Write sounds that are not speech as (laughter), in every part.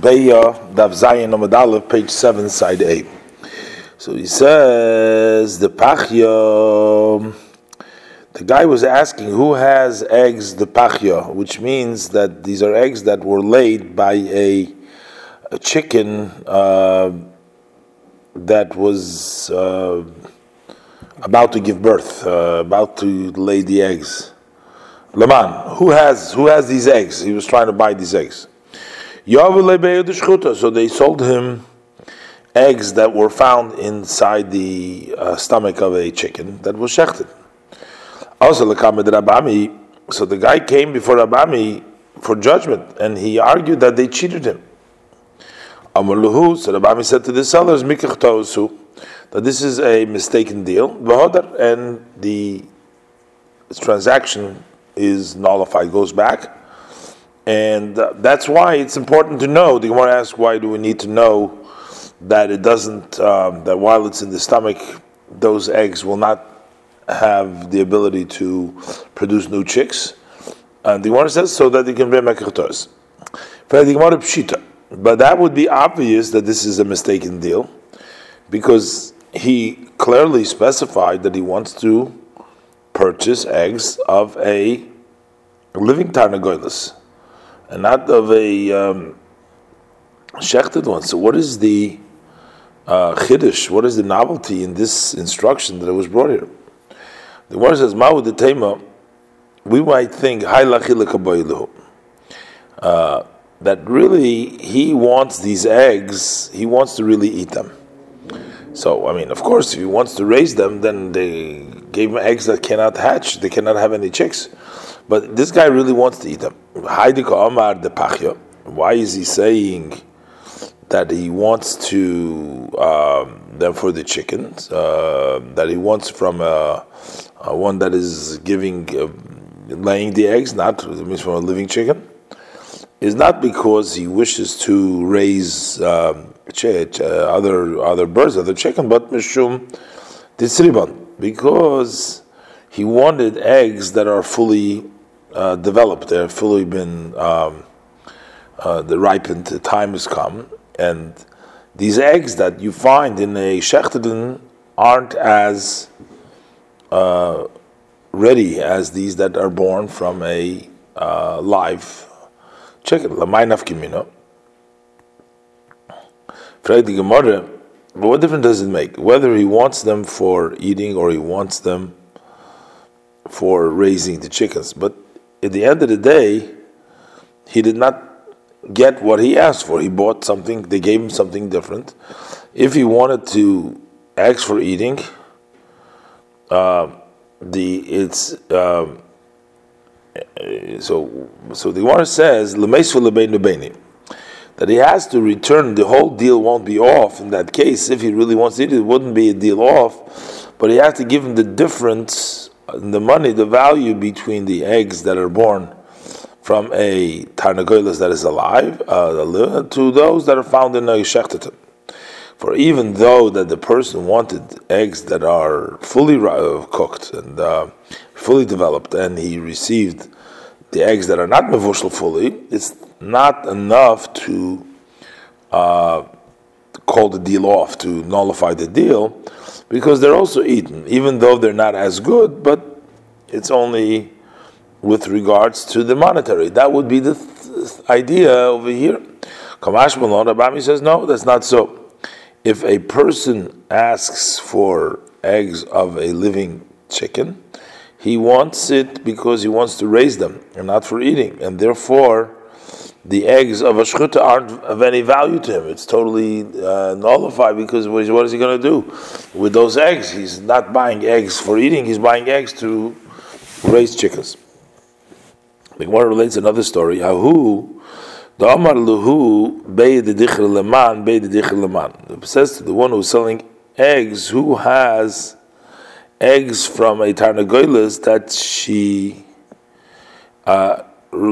Beya Dav Zayin Amad page seven, side A. So he says the pachya. The guy was asking who has eggs the pachya, which means that these are eggs that were laid by a, a chicken uh, that was uh, about to give birth, uh, about to lay the eggs. Laman, who has who has these eggs? He was trying to buy these eggs. So they sold him eggs that were found inside the uh, stomach of a chicken that was shechted. Also, Rabami. So the guy came before Rabami for judgment, and he argued that they cheated him. Amallahu. So Rabami said to the sellers, that this is a mistaken deal, and the transaction is nullified, goes back. And uh, that's why it's important to know. The Gemara asks, why do we need to know that it doesn't, um, that while it's in the stomach, those eggs will not have the ability to produce new chicks? And the Gemara says, so that they can bring mekachtos. But that would be obvious that this is a mistaken deal, because he clearly specified that he wants to purchase eggs of a living Tarnagoylis and not of a um, shechted one. So, what is the uh, chiddush? What is the novelty in this instruction that was brought here? The one says, "Ma'u the tema." We might think uh, that really he wants these eggs. He wants to really eat them. So, I mean, of course, if he wants to raise them, then they gave him eggs that cannot hatch. They cannot have any chicks. But this guy really wants to eat them. Why is he saying that he wants to um, them for the chickens? Uh, that he wants from a, a one that is giving, uh, laying the eggs, not means from a living chicken, is not because he wishes to raise um, other other birds, other chicken, but mishum disriban because he wanted eggs that are fully uh, developed. They're fully been um, uh, the ripened. The time has come, and these eggs that you find in a shechtedin aren't as uh, ready as these that are born from a uh, live chicken. Kimino. Gemara. But what difference does it make? Whether he wants them for eating or he wants them for raising the chickens. But at the end of the day, he did not get what he asked for. He bought something, they gave him something different. If he wanted to ask for eating, uh, the it's um, so so the Gemara says that he has to return. The whole deal won't be off in that case. If he really wants to eat it, it wouldn't be a deal off, but he has to give him the difference the money, the value between the eggs that are born from a tarnagoylas that is alive uh, to those that are found in a shechtetim. For even though that the person wanted eggs that are fully uh, cooked and uh, fully developed, and he received the eggs that are not mevushal fully, it's not enough to uh, call the deal off to nullify the deal because they're also eaten, even though they're not as good, but it's only with regards to the monetary. That would be the th- idea over here. Kamash Malon Rabami says, no, that's not so. If a person asks for eggs of a living chicken, he wants it because he wants to raise them and not for eating, and therefore the eggs of a shchuta aren't of any value to him. It's totally uh, nullified because what is he going to do with those eggs? He's not buying eggs for eating. He's buying eggs to raise chickens. The Gemara relates another story. Ahu, the Amar Luhu, Leman, Leman. Says to the one who's selling eggs, who has eggs from a Tarnagoylas that she uh,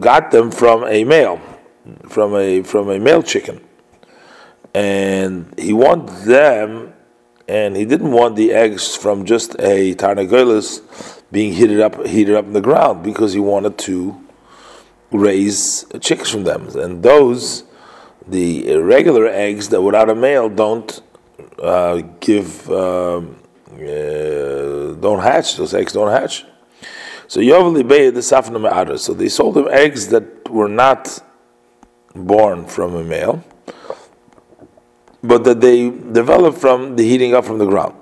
got them from a male from a from a male chicken, and he wanted them, and he didn't want the eggs from just a tarnagolis being heated up heated up in the ground because he wanted to raise chicks from them, and those the regular eggs that without a male don't uh, give um, uh, don't hatch. Those eggs don't hatch. So Yovel the Safna So they sold him eggs that were not born from a male, but that they develop from the heating up from the ground.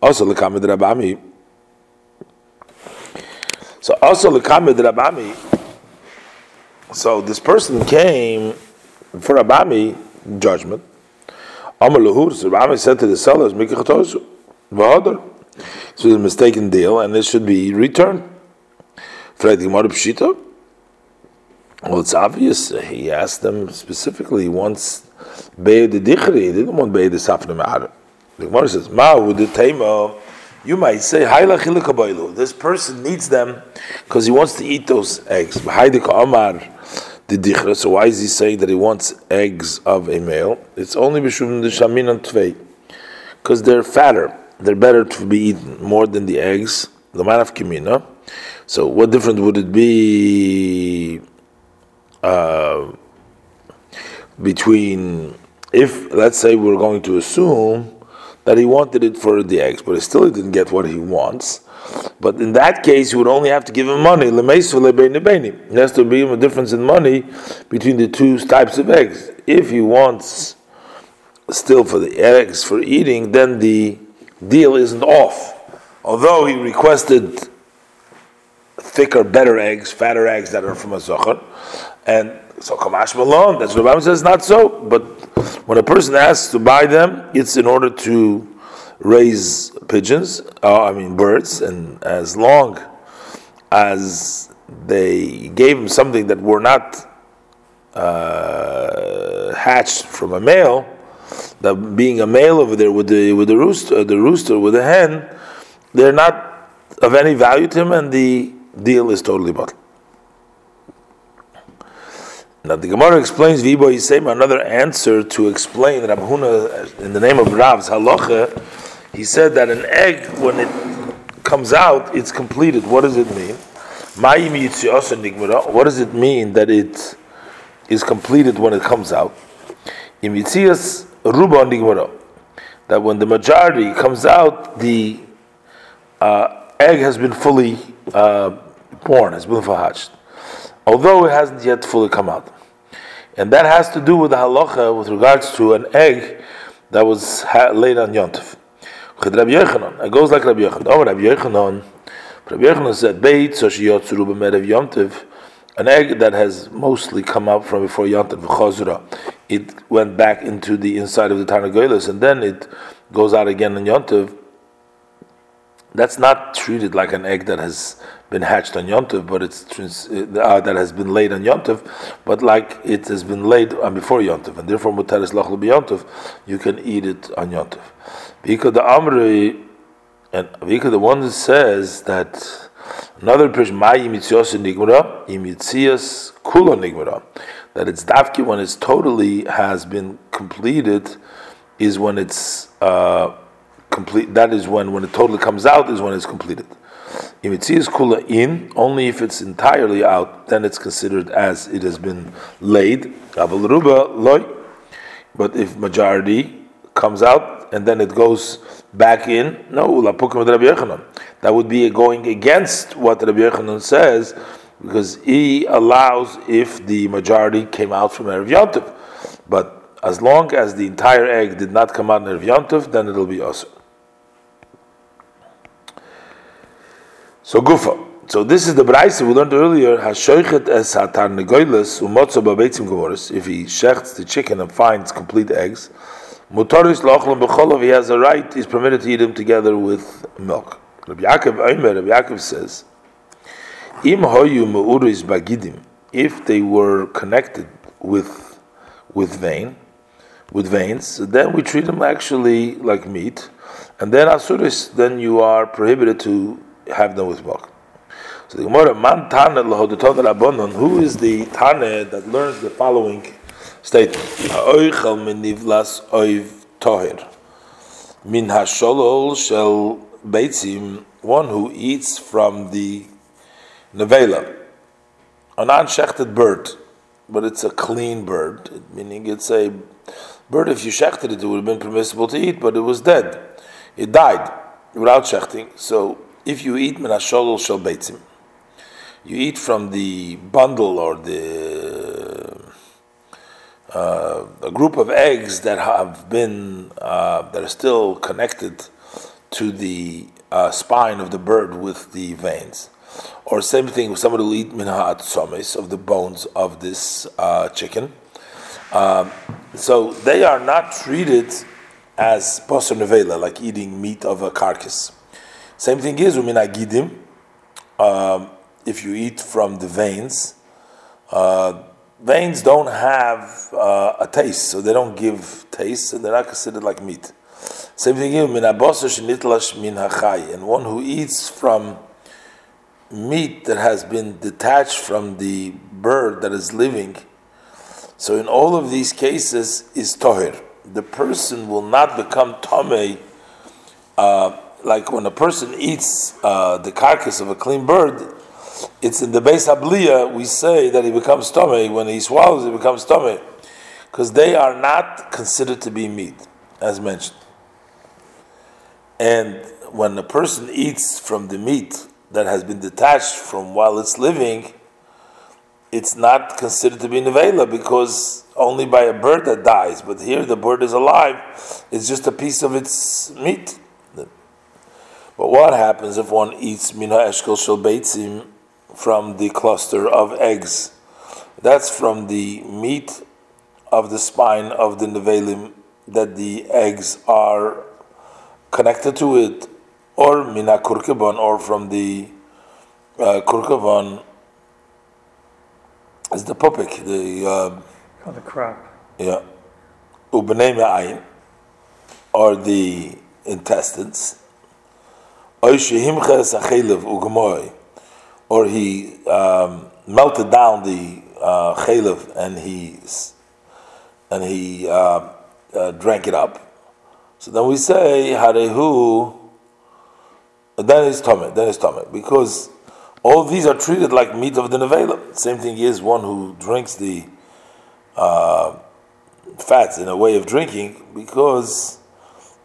Also, Lakamid Rabami. So also Lakamid Rabami. So this person came for Rabami judgment. Amar Lahur, so Rabami said to the sellers, Mikachatosu, Vahadar. So it's a mistaken deal and it should be returned. Freit Gemara Pshita. Well, it's obvious. He asked them specifically. He wants Be'ed the Dichri. He didn't want Be'ed the Safra Ma'ar. The Gemara says, Ma, with the you might say, This person needs them because he wants to eat those eggs. The Dichra. So why is he saying that he wants eggs of a male? It's only Bishum the Shamin Tvei. Because they're fatter. They're better to be eaten more than the eggs. The man of. So what difference would it be uh, between if let's say we're going to assume that he wanted it for the eggs, but he still didn't get what he wants. But in that case, you would only have to give him money. There has to be a difference in money between the two types of eggs. If he wants still for the eggs for eating, then the deal isn't off. Although he requested thicker, better eggs, fatter eggs that are from a zocher. And so Kamash Malone, that's what Rabbi says, not so. But when a person asks to buy them, it's in order to raise pigeons, uh, I mean birds, and as long as they gave him something that were not uh, hatched from a male, that being a male over there with the with the rooster, the rooster with the hen, they're not of any value to him, and the deal is totally bottled. Now the Gemara explains Vibo Yisema another answer to explain that Huna in the name of Rav's halacha. He said that an egg when it comes out, it's completed. What does it mean? What does it mean that it is completed when it comes out? That when the majority comes out, the uh, egg has been fully uh, born, has been hatched, although it hasn't yet fully come out. And that has to do with the halacha with regards to an egg that was ha- laid on Yontif. It goes like Rabbi Yochanan. Oh, Rabbi Yochanan, Rabbi Yochanan said, Beit so sheyotzuru b'merev Yontif, an egg that has mostly come out from before Yontif v'chozra. It went back into the inside of the Tarnagoylis, and then it goes out again on Yontif that's not treated like an egg that has been hatched on Yontiv, but it's uh, that has been laid on Yontiv, but like it has been laid uh, before Yontiv, and therefore mutaris lachlu b'Yontiv, you can eat it on Yontiv. Because the Amri and because the one that says that another person ma'i mitzios nigmara, imitzias kula nigmara, that it's dafki when it's totally has been completed, is when it's. Uh, complete. That is when when it totally comes out is when it's completed. If it sees kula in, only if it's entirely out, then it's considered as it has been laid. But if majority comes out and then it goes back in, no, that would be going against what Rabbi Yochanan says, because he allows if the majority came out from Erev Yontif. But as long as the entire egg did not come out in Erev Yontif, then it'll be also. So gufa. So this is the brayse we learned earlier. Hashoichet es hatar negoiles umotzo babeitzim gemoris. If he shechts the chicken and finds complete eggs, motoris lochlam becholov. He has a right. He's permitted to eat them together with milk. Rabbi Yaakov Omer. Rabbi Yaakov says, Im hoyu meuris bagidim. If they were connected with with vein, with veins, then we treat them actually like meat. And then asuris, then you are prohibited to have with milk. So the Gemara, man tane rabbanon, who is the tane that learns the following statement? Ha'oichel min nivlas oiv tohir. Min hasholol shel beitzim, one who eats from the nevela, an unshechted bird, but it's a clean bird, meaning it's a bird. If you shechted it, it would have been permissible to eat, but it was dead. It died without shechting. So if you eat minasholol shel beitzim, you eat from the bundle or the uh, a group of eggs that have been uh, that are still connected to the uh, spine of the bird with the veins. Or same thing, with somebody will eat minhat somes of the bones of this uh, chicken. Um, so they are not treated as nevela, like eating meat of a carcass. Same thing is uminagidim. Um, if you eat from the veins, uh, veins don't have uh, a taste, so they don't give taste, and they're not considered like meat. Same thing here, min min and one who eats from meat that has been detached from the bird that is living. So in all of these cases is tohir. The person will not become tomei. Uh, like when a person eats uh, the carcass of a clean bird, it's in the base abliya we say that he becomes tomei. When he swallows, he becomes tomei, because they are not considered to be meat, as mentioned. And when a person eats from the meat that has been detached from while it's living, it's not considered to be nevela because only by a bird that dies. But here the bird is alive; it's just a piece of its meat. But what happens if one eats mina eshkel shel beitzim from the cluster of eggs? That's from the meat of the spine of the nevelim that the eggs are connected to it or mina kurkebon, or from the uh, kurkebon is the pupik, the uh, oh, the crop. Yeah, ubenei or the intestines. Or he um, melted down the uh, and he and he uh, uh, drank it up. So then we say harehu then it's tummy. Then it's tummy because all these are treated like meat of the nevela. Same thing is one who drinks the uh, fats in a way of drinking because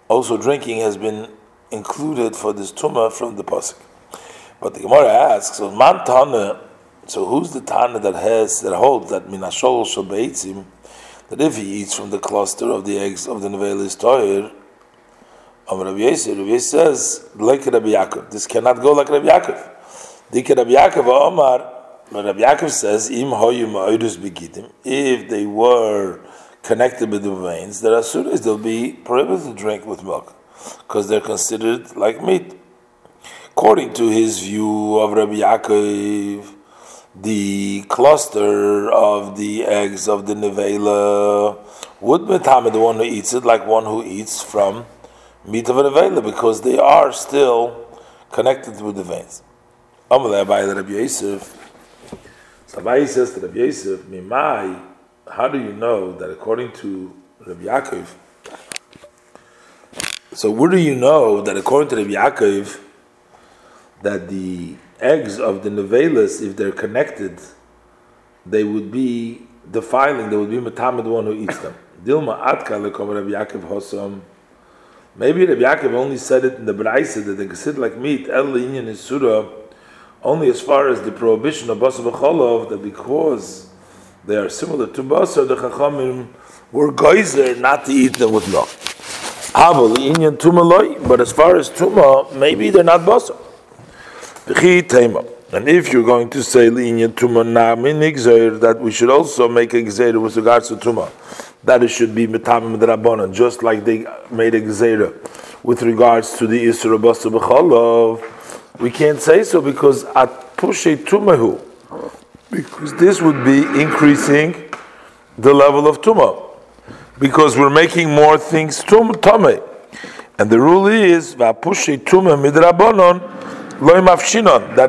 also drinking has been included for this tumah from the pasuk. But the Gemara asks, so man tana, so who's the tana that has that holds that minashol shall that if he eats from the cluster of the eggs of the nevela is toyer, Amar Rabbi Yosef, Rabbi says, like Rabbi Yaakov. This cannot go like Rabbi Yaakov. Dike Rabbi Yaakov, Omar, but Rabbi Yaakov says, Im hoyu ma'odus begidim. If they were connected with the veins, there are suras they'll be prohibited to drink with milk because they're considered like meat. According to his view of Rabbi Yaakov, the cluster of the eggs of the nevela would be the one who eats it like one who eats from meat of an avela because they are still connected with the veins. Rabbi Yosef. So says to Rabbi Yosef, Mimai, how do you know that according to Rabbi Yaakov, so where do you know that according to Rabbi Yaakov, that the eggs of the nevelas, if they're connected, they would be defiling, they would be matamid the one who eats them. (coughs) Dilma atka lekom Rabbi Yaakov hosam Maybe Rabbi Yaakov only said it in the Braisa that they consider like meat, El Inyan is Surah, only as far as the prohibition of Basar B'cholov, that because they are similar to Basar, the Chachamim were geyser not to eat them with milk. Inyan but as far as Tuma, maybe they're not Basar. And if you're going to say Inyan Tuma Namin that we should also make a Gzeir with regards to Tuma that it should be mitamim drabanan, just like they made a gzeira with regards to the isra b'cholov. We can't say so because at pushe tumahu, because this would be increasing the level of tuma, because we're making more things tum and the rule is that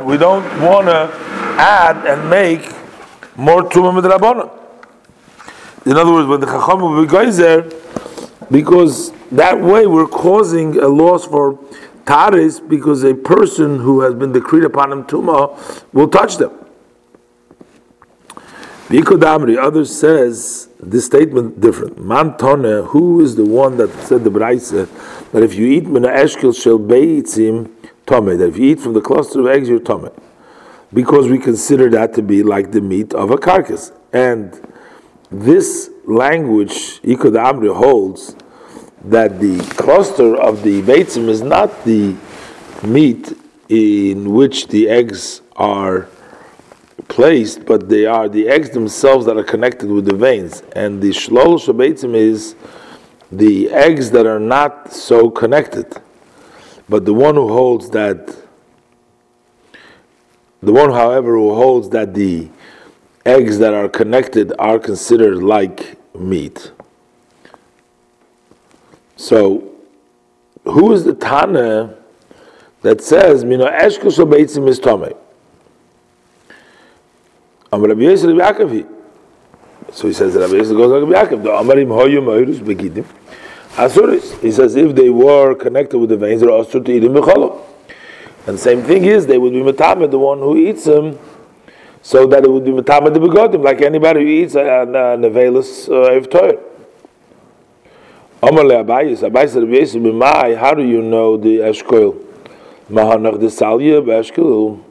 we don't want to add and make more tuma midrabanon. In other words, when the Chacham will be geyser, because that way we're causing a loss for Taris because a person who has been decreed upon him Tuma will touch them. Damri, others says this statement different. Man tone, who is the one that said the Braise that if you eat mina eshkel shel beitzim tome, that if you eat from the cluster of eggs, you're tome, because we consider that to be like the meat of a carcass. And this language, Ikud Amri holds that the cluster of the beitzim is not the meat in which the eggs are placed, but they are the eggs themselves that are connected with the veins. And the shlol shabaitim is the eggs that are not so connected. But the one who holds that, the one, however, who holds that the eggs that are connected are considered like meat. So, who is the Tana that says, Mino Eshkos Beitzim is Tomei? Am Rabbi Yisrael Yaakov. So he says that Rabbi Yisrael goes like Rabbi Yaakov. The Amarim Hoyu Moirus Begidim. Asuris. He says if they were connected with the veins, they're also to eat in Mechalom. And same thing is, they would be Metamed, the one who eats them, so that it would be Metamed the Begodim, like anybody who eats a, a, a Nevelis uh, Ev Toyer. Amalei Abayis, Abayis Rabbi Yisrael how do you know the Eshkoil? Mahanach the Salya Beshkil.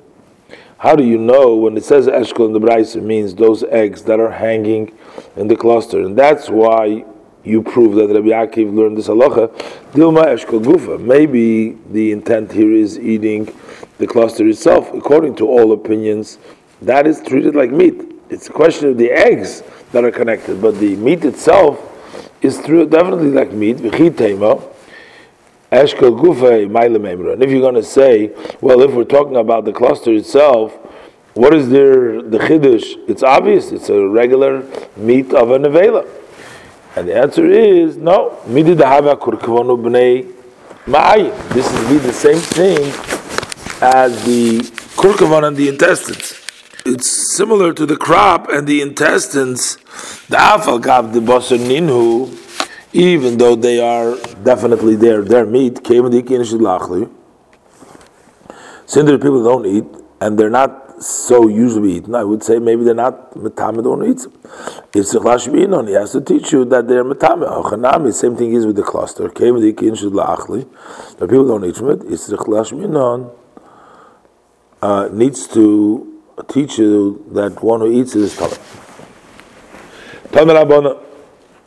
How do you know when it says eshkol in the Braisa it means those eggs that are hanging in the cluster? And that's why you prove that Rabbi Akiv learned this halacha. Dilma eshkol gufa. Maybe the intent here is eating the cluster itself. According to all opinions, that is treated like meat. It's a question of the eggs that are connected, but the meat itself is definitely like meat. Gufay Maile And if you're going to say, well, if we're talking about the cluster itself, what is there, the Chiddush? It's obvious, it's a regular meat of a Nevela. And the answer is, no. Midi Dahava Kurkavonu Bnei Ma'ayin. This is be the same thing as the kurkavan and the intestines. It's similar to the crop and the intestines. The afal gav the ninhu even though they are definitely their their meat, since there are people don't eat and they're not so usually eaten, I would say maybe they're not metame don't eat. If Sikhlash he has to teach you that they're metame. Ochanami, same thing is with the cluster. The people don't eat from it. It's Sikhlash uh, needs to teach you that one who eats it is Tameh. Tameh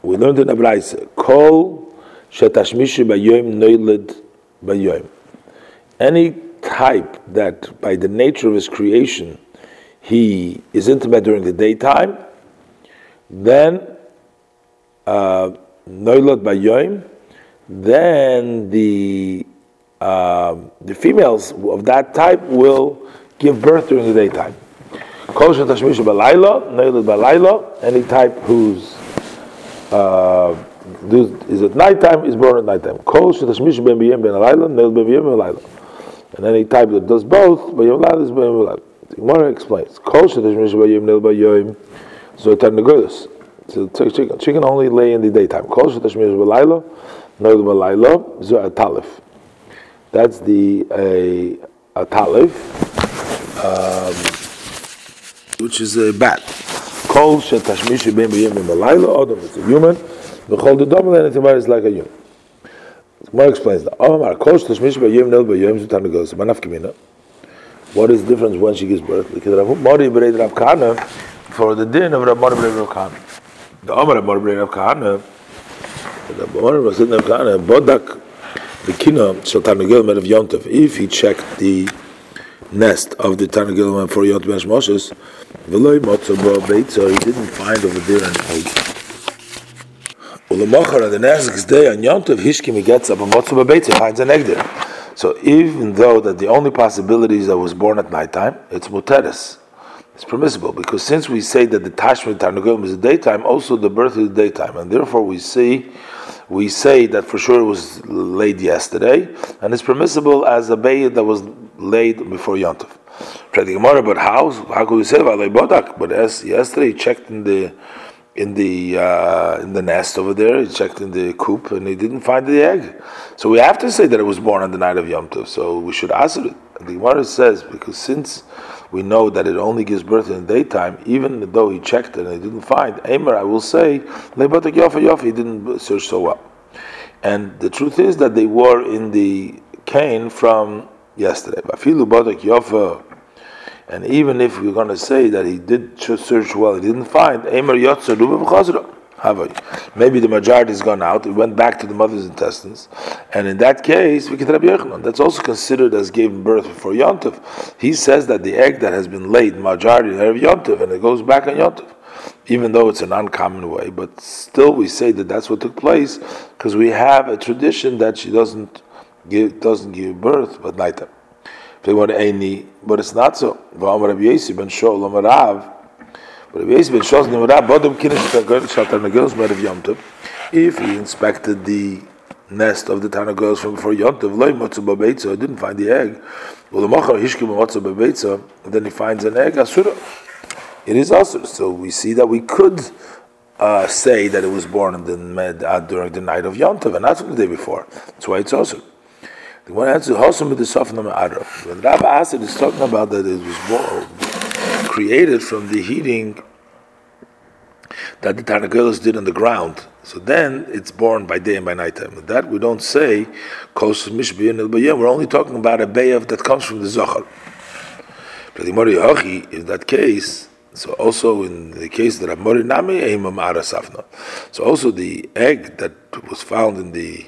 we learned in the Abraisa, Kol shetashmishu bayoim noiled bayoim. Any type that by the nature of his creation he is intimate during the daytime, then uh, noiled bayoim, then the uh, the females of that type will give birth during the daytime. Kol shetashmishu balayla, noiled balayla, any type whose uh, is at nighttime is born at nighttime. Kol shetashmish ben b'yem ben alayla, neil ben ben alayla. And any type that does both, b'yem alayla is b'yem alayla. The Gemara explains. Kol shetashmish b'yem neil b'yem so tarnagolis. So chicken. Chicken only lay in the daytime. Kol shetashmish b'layla, neil b'layla, so a talif. That's the a, a talif, um, which is a bat. Kol shetashmishi ben b'yim b'malayla, Adam is a human, v'chol the double anything is like a human. More explains that. Omar, kol shetashmishi b'yim nil b'yim zutan negos, manaf kimina. What is the difference when she gives birth? Because Rav Mori b'rei Rav Kahana, for the din of Rav Mori b'rei Rav Kahana. The Omar Rav Mori b'rei Rav Kahana, the Omar Rav Kahana, bodak the kina shel tarnagil men of Yontov. If he checked the nest of the tarnagil for Yontov ben Moshes, V'loy motzabo beitzo, he didn't find over there an egg. Ulamachar, the next day on Yontov, Hishkim, he gets up and motzabo beitzo, finds an there. So even though that the only possibility is that was born at nighttime, it's muteris. It's permissible because since we say that the tashmid tarnugim is the daytime, also the birth is the daytime, and therefore we see, we say that for sure it was laid yesterday, and it's permissible as a bayit that was laid before Yontov. Gemara, but how? How could we say about bodak? But as yesterday, he checked in the in the uh, in the nest over there. He checked in the coop and he didn't find the egg. So we have to say that it was born on the night of Yom Tov. So we should answer it. And the Gemara says because since we know that it only gives birth in the daytime, even though he checked and he didn't find. Emer, I will say, Lebatak Yofa Yofa, he didn't search so well. And the truth is that they were in the cane from yesterday. And even if we're going to say that he did search well, he didn't find, Maybe the majority has gone out, it went back to the mother's intestines, and in that case, we can Rabbi. That's also considered as giving birth before Yontif. He says that the egg that has been laid, majority of Yontif, and it goes back on Yontif, even though it's an uncommon way, but still we say that that's what took place because we have a tradition that she doesn't give doesn't give birth, but nighttime. But it's not so. If he inspected the nest of the Tana from before Yontav, loy motzu babeitza, didn't find the egg. Well, the mocha hishkim motzu babeitza, then he finds an egg, asura. It is asura. So we see that we could uh, say that it was born in the med, uh, during the night of Yontav, and not the day before. That's why it's asura. The one answer, Hosam with the Sofnam Adra. When Rabbi Asad is talking about that it was born, created from the heating that the Tarnagelos did on the ground. So then it's born by day and by nighttime. With that we don't say Kos We're only talking about a Be'av that comes from the Zohar. But the Mori in that case, so also in the case that Amori Nami Safna. So also the egg that was found in the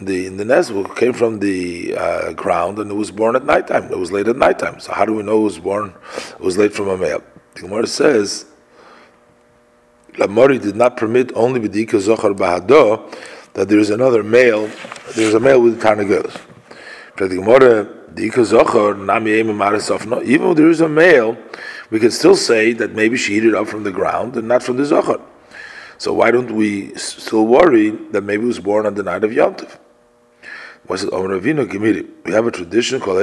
the in the nest came from the uh, ground and it was born at nighttime. It was late at nighttime. So how do we know it was born? It was late from a male. The Gemara says, Lamori did not permit only b'dika zochar bahado that there is another male. There is a male with tarnagelos. The Gemara dika zochar nami Even if there is a male, we can still say that maybe she heated up from the ground and not from the zochar. So why don't we still worry that maybe it was born on the night of Yom Tov? Was We have a tradition called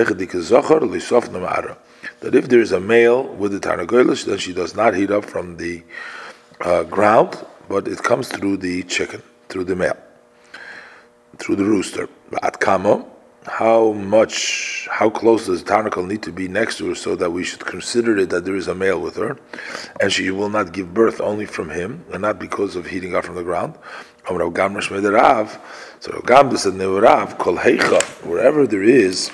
that if there is a male with the Tarnagoylish, then she does not heat up from the uh, ground, but it comes through the chicken, through the male, through the rooster. At Kamo, how much, how close does the Tarnacle need to be next to her so that we should consider it that there is a male with her, and she will not give birth only from him, and not because of heating up from the ground. So Rav Gamra said, Nevarav, Kol Heicha, wherever there is